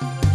you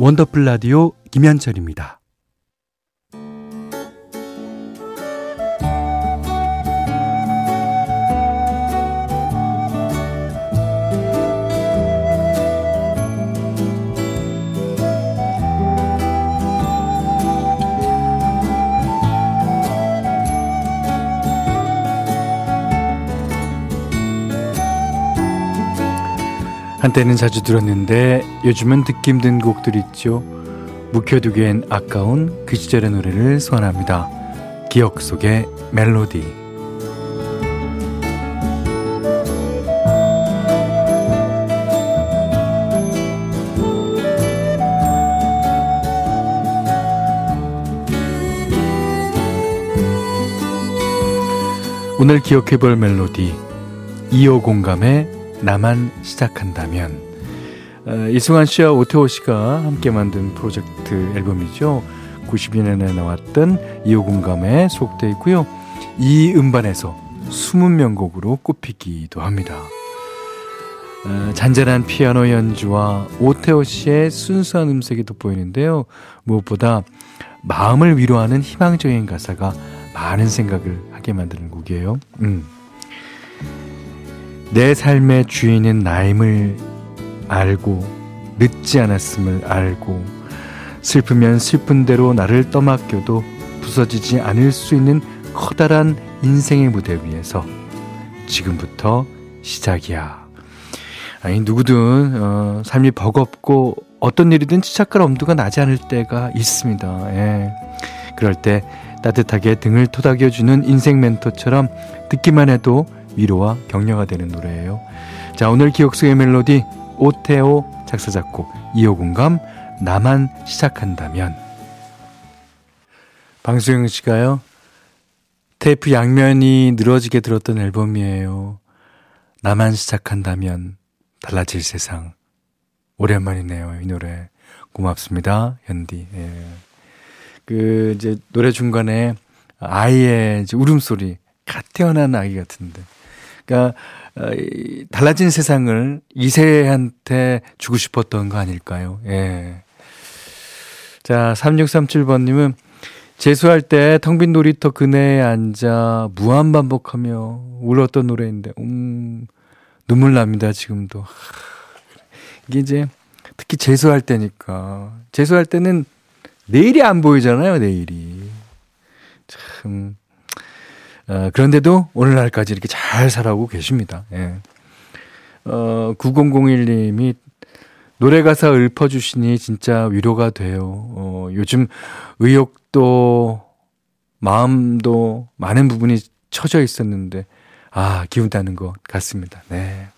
원더풀 라디오 김현철입니다. 한때는 자주 들었는데 요즘은 듣기 힘든 곡들 있죠. 묵혀두기엔 아까운 그 시절의 노래를 소환합니다. 기억 속의 멜로디. 오늘 기억해볼 멜로디 2호 공감의 나만 시작한다면 어, 이승환 씨와 오태호 씨가 함께 만든 프로젝트 앨범이죠. 92년에 나왔던 이호공감에 수록되어 있고요. 이 음반에서 숨은 명곡으로 꼽히기도 합니다. 어, 잔잔한 피아노 연주와 오태호 씨의 순수한 음색이 돋보이는데요. 무엇보다 마음을 위로하는 희망적인 가사가 많은 생각을 하게 만드는 곡이에요. 음. 내 삶의 주인은 나임을 알고 늦지 않았음을 알고 슬프면 슬픈 대로 나를 떠맡겨도 부서지지 않을 수 있는 커다란 인생의 무대 위에서 지금부터 시작이야. 아니 누구든 어, 삶이 버겁고 어떤 일이든 치착할 엄두가 나지 않을 때가 있습니다. 예. 그럴 때 따뜻하게 등을 토닥여주는 인생 멘토처럼 듣기만 해도 위로와 격려가 되는 노래예요. 자, 오늘 기억 속의 멜로디 오태오 작사 작곡 이호공감 나만 시작한다면 방수영 씨가요. 테이프 양면이 늘어지게 들었던 앨범이에요. 나만 시작한다면 달라질 세상. 오랜만이네요, 이 노래. 고맙습니다, 현디. 예. 그, 이제, 노래 중간에 아이의 울음소리, 갓 태어난 아기 같은데. 그러니까 어, 달라진 세상을 이세한테 주고 싶었던 거 아닐까요? 예. 자, 3637번님은 재수할 때 텅 빈 놀이터 그네에 앉아 무한 반복하며 울었던 노래인데, 음, 눈물 납니다, 지금도. 이게 이제 특히 재수할 때니까. 재수할 때는 내일이 안 보이잖아요, 내일이. 참, 어, 그런데도 오늘날까지 이렇게 잘 살아오고 계십니다. 예. 어, 9001님이 노래 가사 읊어주시니 진짜 위로가 돼요. 어, 요즘 의욕도 마음도 많은 부분이 처져 있었는데, 아, 기운 따는 것 같습니다. 네.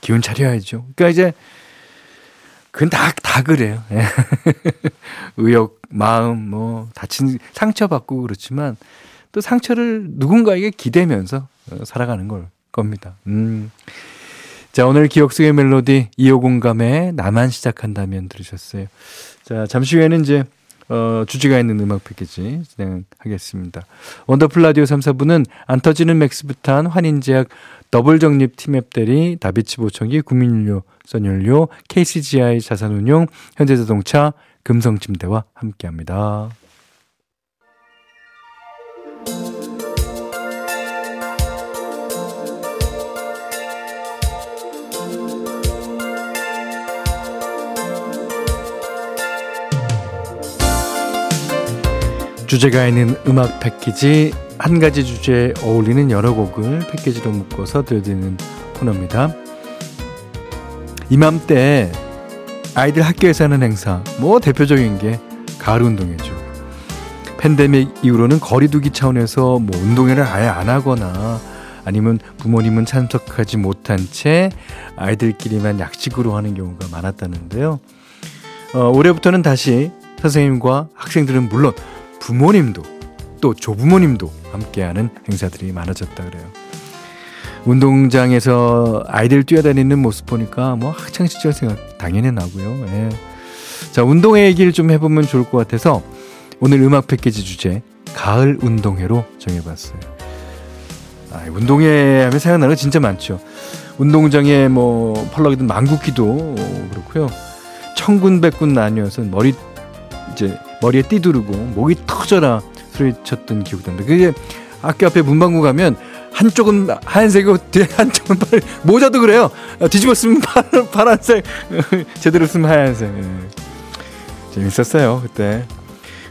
기운 차려야죠. 그러니까 이제, 그건 다, 다 그래요. 예. 의욕, 마음, 뭐, 다친, 상처받고 그렇지만, 또 상처를 누군가에게 기대면서 어, 살아가는 걸 겁니다. 음. 자, 오늘 기억 속의 멜로디 2호 공감에 나만 시작한다면 들으셨어요. 자, 잠시 후에는 이제 어, 주제가 있는 음악 패키지 진행하겠습니다. 원더풀 라디오 3, 4부는 안 터지는 맥스부탄 환인제약 더블 적립 티맵 대리 다비치 보청기 국민연료 썬연료 KCGI 자산운용 현대자동차 금성침대와 함께합니다. 주제가 있는 음악 패키지 한 가지 주제에 어울리는 여러 곡을 패키지로 묶어서 들려드리는 코너입니다. 이맘때 아이들 학교에서 하는 행사 뭐 대표적인 게 가을 운동회죠. 팬데믹 이후로는 거리두기 차원에서 뭐 운동회를 아예 안 하거나 아니면 부모님은 참석하지 못한 채 아이들끼리만 약식으로 하는 경우가 많았다는데요. 어, 올해부터는 다시 선생님과 학생들은 물론 부모님도 또 조부모님도 함께하는 행사들이 많아졌다 그래요. 운동장에서 아이들 뛰어다니는 모습 보니까 뭐 학창 시절 생각 당연히 나고요. 예. 자 운동회 얘기를 좀 해보면 좋을 것 같아서 오늘 음악 패키지 주제 가을 운동회로 정해봤어요. 아, 운동회 하면 생각나는 거 진짜 많죠. 운동장에 뭐 펄럭이던 망국기도 그렇고요. 천군 백군 나뉘어서 머리 이제 머리에 띠두르고 목이 터져라 소리쳤던 기억도 납니다. 그게 학교 앞에 문방구 가면 한쪽은 하얀색이고 뒤에 한쪽은 파란 모자도 그래요. 아, 뒤집어 쓰면 파란, 파란 색 제대로 쓰면 하얀색. 예. 재밌었어요 그때.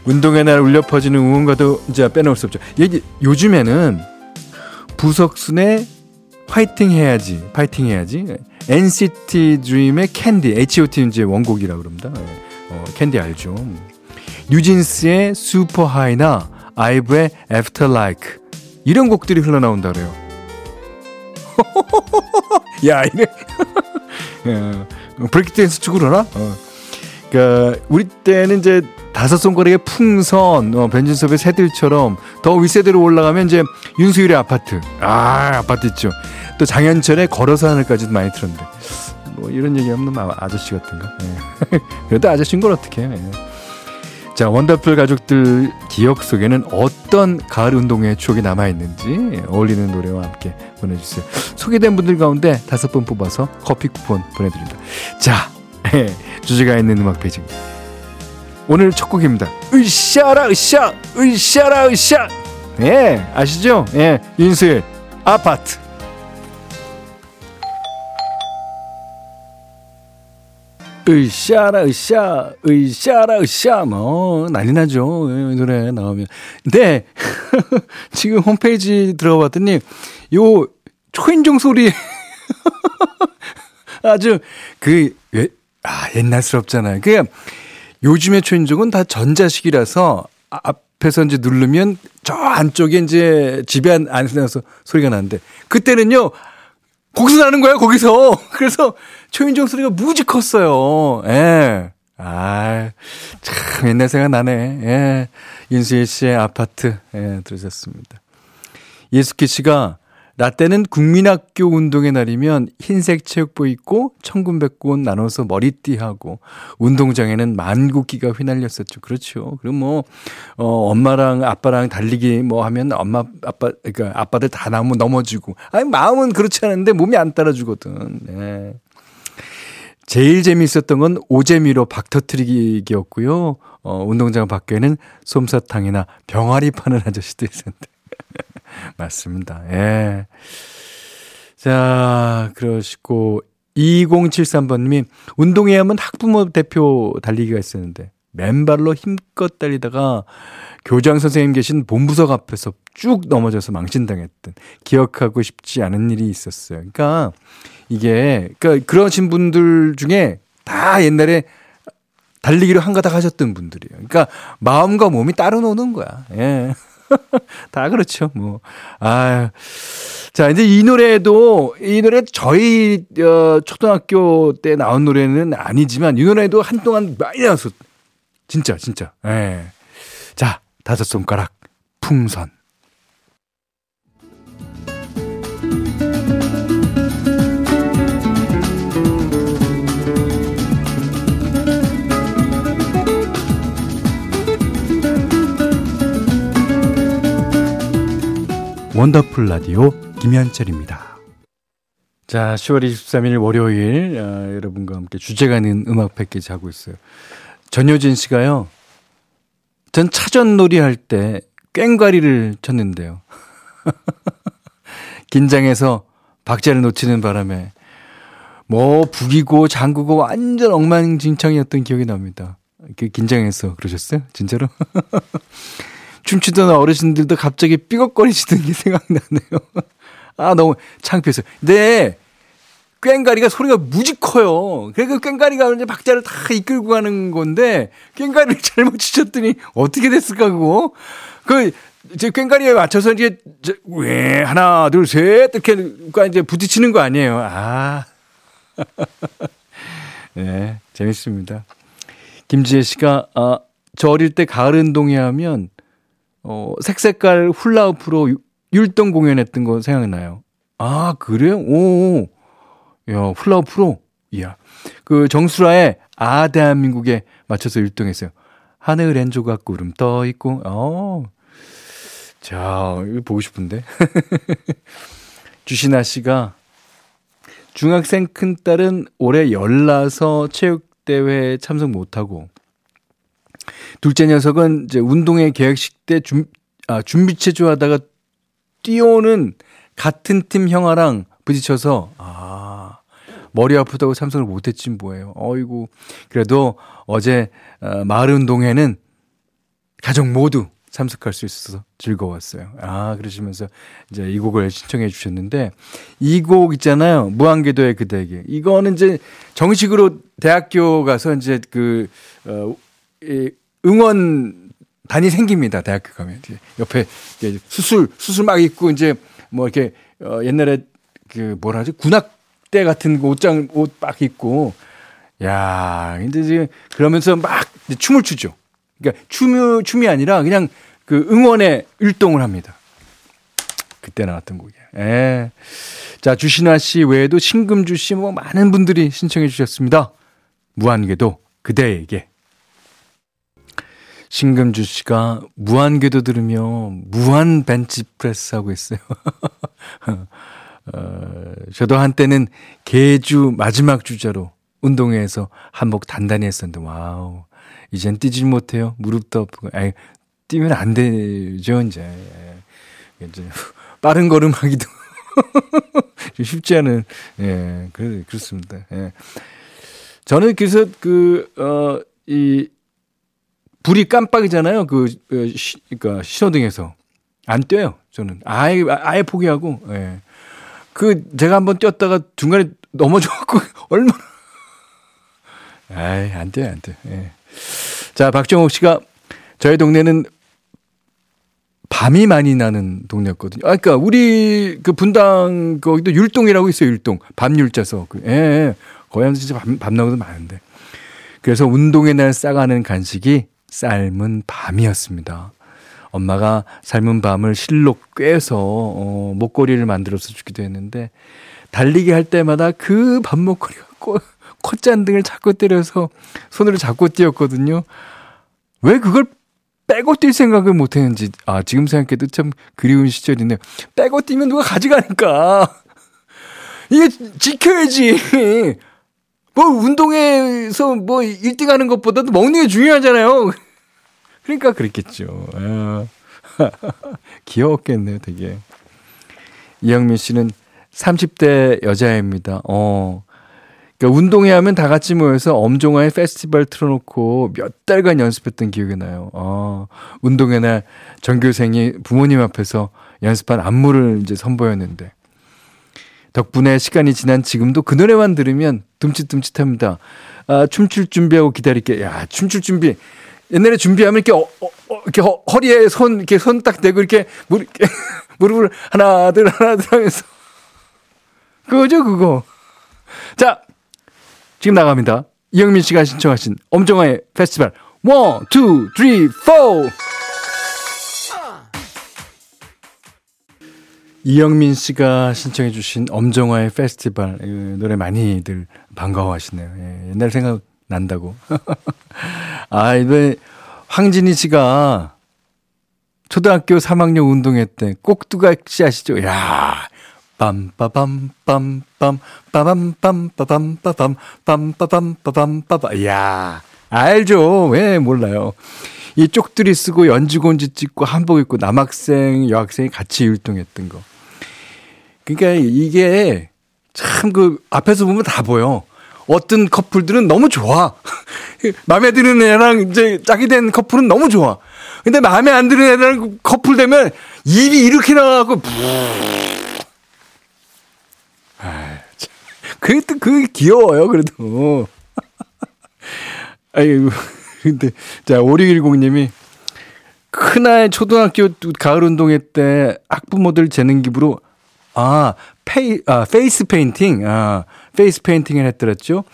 운동의 날 울려 퍼지는 응원가도 이제 빼놓을 수 없죠. 얘기 요즘에는 부석순의 파이팅 해야지, 파이팅 해야지. NCT 드림의 캔디, H.O.T 이제 원곡이라 그럽니다. 예. 어, 캔디 알죠? 뉴진스의 Super Shy나 아이브의 After LIKE 이런 곡들이 흘러나온다 그래요. 야, 이래. 브레이크 댄스? 어. 그니까, 우리 때는 이제 다섯 손가락의 풍선, 어, 변진섭의 새들처럼 더 윗세대로 올라가면 이제 윤수일의 아파트. 아, 아파트 있죠. 또 장현철의 걸어서 하늘까지도 많이 들었는데. 뭐 이런 얘기하면 아, 아저씨 같은가. 예. 그래도 아저씨인 걸 어떻게 해. 예. 자, 원더풀 가족들 기억 속에는 어떤 가을 운동회 추억이 남아있는지 어울리는 노래와 함께 보내주세요. 소개된 분들 가운데 다섯 분 뽑아서 커피 쿠폰 보내드립니다. 자, 예, 주제가 있는 음악 패키지. 오늘 첫 곡입니다. 으쌰라, 으쌰! 으쌰라, 으쌰! 예, 아시죠? 예, 윤수일, 아파트. 으쌰라 으쌰 으쌰라 으쌰. 뭐 난리 나죠. 이 노래 나오면. 근데 지금 홈페이지 들어가 봤더니 요 초인종 소리. 아주 그 아, 옛날스럽잖아요. 그 요즘의 초인종은 다 전자식이라서 앞에서 이제 누르면 저 안쪽에 이제 집에 안에서 소리가 나는데 그때는요 거기서 나는 거야, 거기서. 그래서 초인종 소리가 무지 컸어요. 예. 아, 참 옛날 생각 나네. 예. 윤수일 씨의 아파트, 예, 들으셨습니다. 예숙기 씨가 나 때는 국민학교 운동의 날이면 흰색 체육복 입고 천군백군 나눠서 머리띠하고 운동장에는 만국기가 휘날렸었죠. 그렇죠. 그럼 뭐, 어, 엄마랑 아빠랑 달리기 뭐 하면 엄마, 아빠, 그러니까 아빠들 다 나무 넘어지고. 아니, 마음은 그렇지 않은데 몸이 안 따라주거든. 네. 제일 재미있었던 건 오재미로 박 터트리기였고요. 어, 운동장 밖에는 솜사탕이나 병아리 파는 아저씨도 있었는데. 맞습니다. 예. 자, 그러시고 2073번님이 운동회 하면 학부모 대표 달리기가 있었는데 맨발로 힘껏 달리다가 교장 선생님 계신 본부석 앞에서 쭉 넘어져서 망신당했던 기억하고 싶지 않은 일이 있었어요. 그러니까 이게 그러니까 그러신 분들 중에 다 옛날에 달리기를 한가닥 하셨던 분들이에요. 그러니까 마음과 몸이 따로 노는 거야. 예. 다 그렇죠. 뭐. 아. 자, 이제 이 노래도, 이 노래 저희, 어, 초등학교 때 나온 노래는 아니지만, 이 노래도 한동안 많이 나왔어. 진짜, 진짜. 예. 자, 다섯 손가락, 풍선. 원더풀 라디오 김현철입니다. 자, 10월 23일 월요일 어, 여러분과 함께 주제가 있는 음악 패키지 하고 있어요. 전효진 씨가요. 전 차전놀이 할 때 꽹과리를 쳤는데요. 긴장해서 박자를 놓치는 바람에 뭐 북이고 장구고 완전 엉망진창이었던 기억이 납니다. 그 긴장해서 그러셨어요? 진짜로? 춤추던 어르신들도 갑자기 삐걱거리시던 게 생각나네요. 아, 너무 창피해서. 네. 꽹가리가 소리가 무지 커요. 그러니까 꽹가리가 이제 박자를 다 이끌고 가는 건데 꽹가리를 잘못 치셨더니 어떻게 됐을까 그거? 그 이제 꽹가리에 맞춰서 이제 왜 하나 둘 셋 이렇게 이제 부딪히는 거 아니에요. 아. 네, 재밌습니다. 김지혜 씨가 아, 저 어릴 때 가을 운동회 하면 어, 색색깔 훌라후프로 율동 공연했던 거 생각나요. 아, 그래요? 오. 야, 플라워 프로. 이야. 그 정수라의 아 대한민국에 맞춰서 율동했어요. 하늘엔 조각 구름 떠 있고. 어. 자, 이거 보고 싶은데. 주신아 씨가 중학생 큰 딸은 올해 열나서 체육대회에 참석 못하고 둘째 녀석은 이제 운동회 계획식 때 준, 아, 준비 체조 하다가 뛰어오는 같은 팀 형아랑 부딪혀서 아 머리 아프다고 참석을 못했지 뭐예요. 어이구 그래도 어제 어, 마을 운동회는 가족 모두 참석할 수 있어서 즐거웠어요. 아 그러시면서 이제 이 곡을 신청해 주셨는데 이 곡 있잖아요. 무한궤도의 그대에게 이거는 이제 정식으로 대학교 가서 이제 그 어, 이 응원 단이 생깁니다. 대학교 가면 이제 옆에 수술 수술 막 입고 이제 뭐 이렇게 어 옛날에 그 뭐라 하지 군악대 같은 옷장 옷 막 입고 야 근데 지금 그러면서 막 춤을 추죠. 그러니까 춤이 춤이 아니라 그냥 그 응원의 율동을 합니다. 그때 나왔던 곡이에요. 예. 자, 주신아 씨 외에도 신금주 씨 뭐 많은 분들이 신청해 주셨습니다. 무한궤도 그대에게. 신금주 씨가 무한궤도 들으며 무한 벤치 프레스 하고 있어요. 어, 저도 한때는 계주 마지막 주자로 운동회에서 한몫 단단히 했었는데 wow. 이젠 뛰질 못해요. 무릎도 아프고. 아이, 뛰면 안 되죠, 이제. 예. 이제 빠른 걸음 하기도 쉽지 않은 예, 그 그렇습니다. 예. 저는 그래서 그 어 이 불이 깜빡이잖아요. 그, 그 시, 그러니까 신호등에서 안 뛰어요. 저는 아예 아예 포기하고 예. 그 제가 한번 뛰었다가 중간에 넘어져갖고 얼마나 아이 안 돼, 안 돼. 예. 자, 박정욱 씨가 저희 동네는 밤이 많이 나는 동네였거든요. 아, 그러니까 우리 그 분당 거기도 율동이라고 있어요, 율동. 밤율자 서. 그, 예, 예. 거기 하면 진짜 밤, 밤 나고도 많은데. 그래서 운동의 날 싸가는 간식이 삶은 밤이었습니다. 엄마가 삶은 밤을 실로 꿰서 어, 목걸이를 만들어서 주기도 했는데 달리기 할 때마다 그 밥 목걸이가 콧잔등을 자꾸 때려서 손으로 잡고 뛰었거든요. 왜 그걸 빼고 뛸 생각을 못 했는지, 아, 지금 생각해도 참 그리운 시절이네요. 빼고 뛰면 누가 가져가니까. 이게 지켜야지. 뭐, 운동에서 뭐 1등 하는 것보다도 먹는 게 중요하잖아요. 그러니까 그랬겠죠. 아. 귀여웠겠네요, 되게. 이영민 씨는 30대 여자입니다. 어. 그러니까 운동회 하면 다 같이 모여서 엄종화의 페스티벌 틀어놓고 몇 달간 연습했던 기억이 나요. 어, 운동회 날 전교생이 부모님 앞에서 연습한 안무를 이제 선보였는데 덕분에 시간이 지난 지금도 그 노래만 들으면 듬칫듬칫합니다. 아, 춤출 준비하고 기다릴게. 야, 춤출 준비. 옛날에 준비하면 이렇게, 어, 어, 어, 이렇게 허, 허리에 손, 이렇게 손 딱 대고 이렇게, 무릎, 무릎을 하나, 둘, 하나, 둘 하면서. 그거죠, 그거. 자, 지금 나갑니다. 이영민 씨가 신청하신 엄정화의 페스티벌. 1, 2, 3, 4! 이영민 씨가 신청해 주신 엄정화의 페스티벌 노래 많이들 반가워하시네요. 예, 옛날 생각 난다고. 아 이번 황진희 씨가 초등학교 3학년 운동회 때 꼭두각시 아시죠? 야 빰빠밤 빰빰 빠밤 빰빠밤 빠밤 빰빠밤 빠밤 빠밤 야 알죠 왜 몰라요 이 쪽들이 쓰고 연지곤지 찍고 한복 입고 남학생 여학생이 같이 율동했던 거 그러니까 이게 참 그 앞에서 보면 다 보여. 어떤 커플들은 너무 좋아. 마음에 드는 애랑 이제 짝이 된 커플은 너무 좋아. 근데 마음에 안 드는 애랑 커플 되면 입이 이렇게 나가고 그게 또, 그게 귀여워요, 그래도. 아이고, 근데, 자, 5610님이, 큰아이 초등학교 가을 운동회 때 학부모들 재능 기부로 아, 페이, 아, 페이스 페인팅, 아, 페이스 페인팅을 했더랬죠.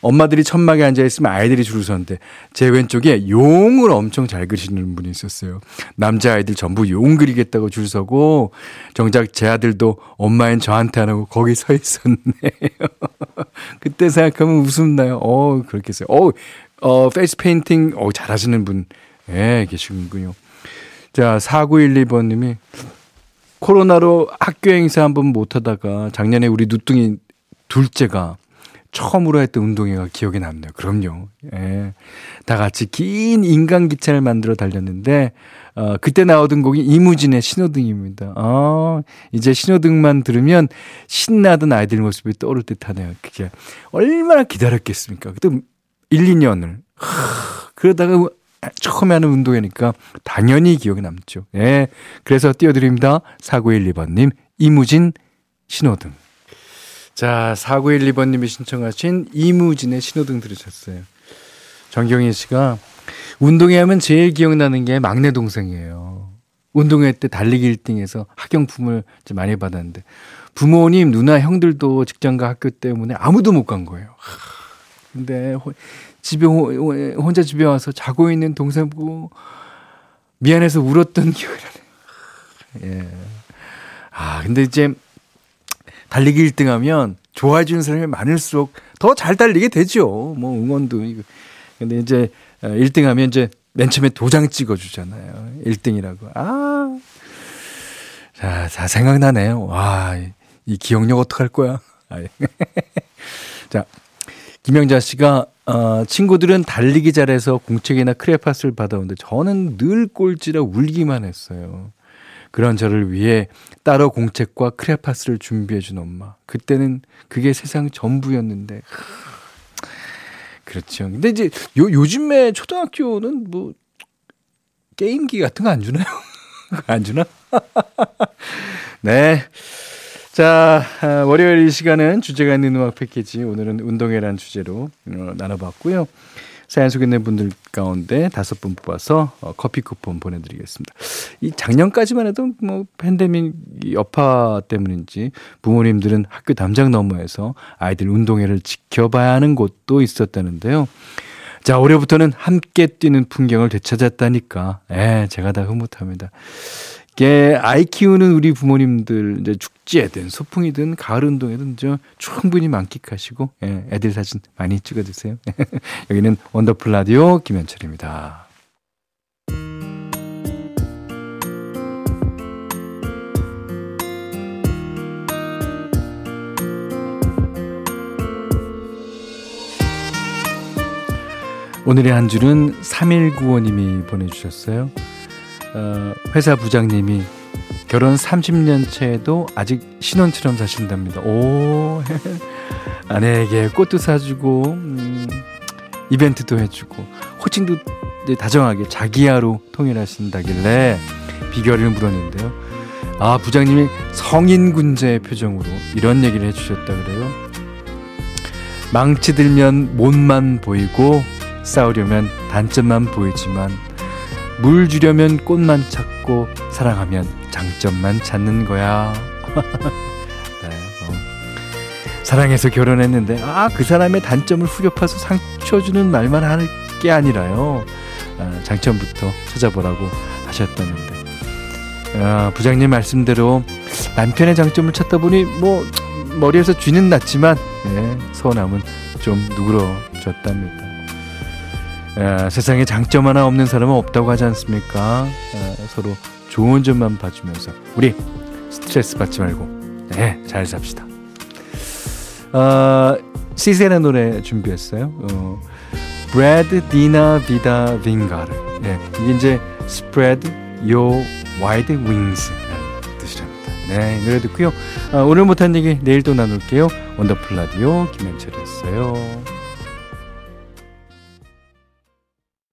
엄마들이 천막에 앉아있으면 아이들이 줄을 서는데, 제 왼쪽에 용을 엄청 잘 그리시는 분이 있었어요. 남자아이들 전부 용 그리겠다고 줄 서고, 정작 제 아들도 엄마엔 저한테 안 하고 거기 서 있었네요. 그때 생각하면 웃음 나요. 어, 그렇게 했어요. 어, 어, 페이스 페인팅, 어, 잘 하시는 분, 예, 계시군요. 자, 4912번님이, 코로나로 학교 행사 한 번 못하다가 작년에 우리 누뚱이 둘째가 처음으로 했던 운동회가 기억에 남네요. 그럼요. 예. 다 같이 긴 인간 기차를 만들어 달렸는데, 어, 그때 나오던 곡이 이무진의 신호등입니다. 어, 이제 신호등만 들으면 신나던 아이들 모습이 떠오를 듯 하네요. 그게 얼마나 기다렸겠습니까? 그때 1, 2년을. 하, 그러다가 처음에 하는 운동회니까 당연히 기억에 남죠. 예. 그래서 띄워드립니다. 4912번님, 이무진 신호등. 자, 4912번님이 신청하신 이무진의 신호등 들으셨어요. 정경희 씨가 운동회 하면 제일 기억나는 게 막내 동생이에요. 운동회 때 달리기 1등에서 학용품을 많이 받았는데 부모님, 누나, 형들도 직장과 학교 때문에 아무도 못 간 거예요. 근데 집에 혼자 집에 와서 자고 있는 동생 보고 미안해서 울었던 기억이 나네. 예. 아, 근데 이제 달리기 1등 하면 좋아해 주는 사람이 많을수록 더 잘 달리게 되죠. 뭐 응원도 이거. 근데 이제 1등 어, 하면 이제 맨 처음에 도장 찍어 주잖아요. 1등이라고. 아. 자, 다 생각나네요. 와, 이 기억력 어떡할 거야? 자, 김영자 씨가 어, 친구들은 달리기 잘해서 공책이나 크레파스를 받아오는데 저는 늘 꼴찌라 울기만 했어요. 그런 저를 위해 따로 공책과 크레파스를 준비해준 엄마. 그때는 그게 세상 전부였는데. 그렇죠. 근데 이제 요, 요즘에 초등학교는 뭐 게임기 같은 거 안 주나요? 안 주나? 네. 자, 아, 월요일 이 시간은 주제가 있는 음악 패키지. 오늘은 운동회란 주제로 어, 나눠봤고요. 사연 소개된 분들 가운데 다섯 분 뽑아서 어, 커피 쿠폰 보내드리겠습니다. 이 작년까지만 해도 뭐 팬데믹 여파 때문인지 부모님들은 학교 담장 너머에서 아이들 운동회를 지켜봐야 하는 곳도 있었다는데요. 자, 올해부터는 함께 뛰는 풍경을 되찾았다니까. 예, 제가 다 흐뭇합니다. 이게 아이 키우는 우리 부모님들 이제 축제든 소풍이든 가을 운동이든 저 충분히 만끽하시고 예, 애들 사진 많이 찍어주세요. 여기는 원더풀 라디오 김현철입니다. 오늘의 한 줄은 3195님이 보내주셨어요. 어, 회사 부장님이 결혼 30년 차에도 아직 신혼처럼 사신답니다. 오, 아내에게 꽃도 사주고, 음, 이벤트도 해주고, 호칭도 다정하게 자기야로 통일하신다길래 비결을 물었는데요. 아, 부장님이 성인군자의 표정으로 이런 얘기를 해주셨다 그래요. 망치 들면 못만 보이고, 싸우려면 단점만 보이지만, 물 주려면 꽃만 찾고 사랑하면 장점만 찾는 거야. 네, 어. 사랑해서 결혼했는데 아 그 사람의 단점을 후려파서 상처 주는 말만 하는 게 아니라요. 아, 장점부터 찾아보라고 하셨다는데 아, 부장님 말씀대로 남편의 장점을 찾다 보니 뭐 머리에서 쥐는 났지만 네, 서운함은 좀 누그러졌답니다. 에, 세상에 장점 하나 없는 사람은 없다고 하지 않습니까? 에, 서로 좋은 점만 봐주면서 우리 스트레스 받지 말고 네, 잘 삽시다. 어, 시세의 노래 준비했어요. 어, 브래드 디나 비다 빙가르. 네, 이게 이제 Spread Your Wide Wings 뜻이랍니다. 네, 노래 듣고요. 어, 오늘 못한 얘기 내일 또 나눌게요. 원더풀 라디오 김현철이었어요.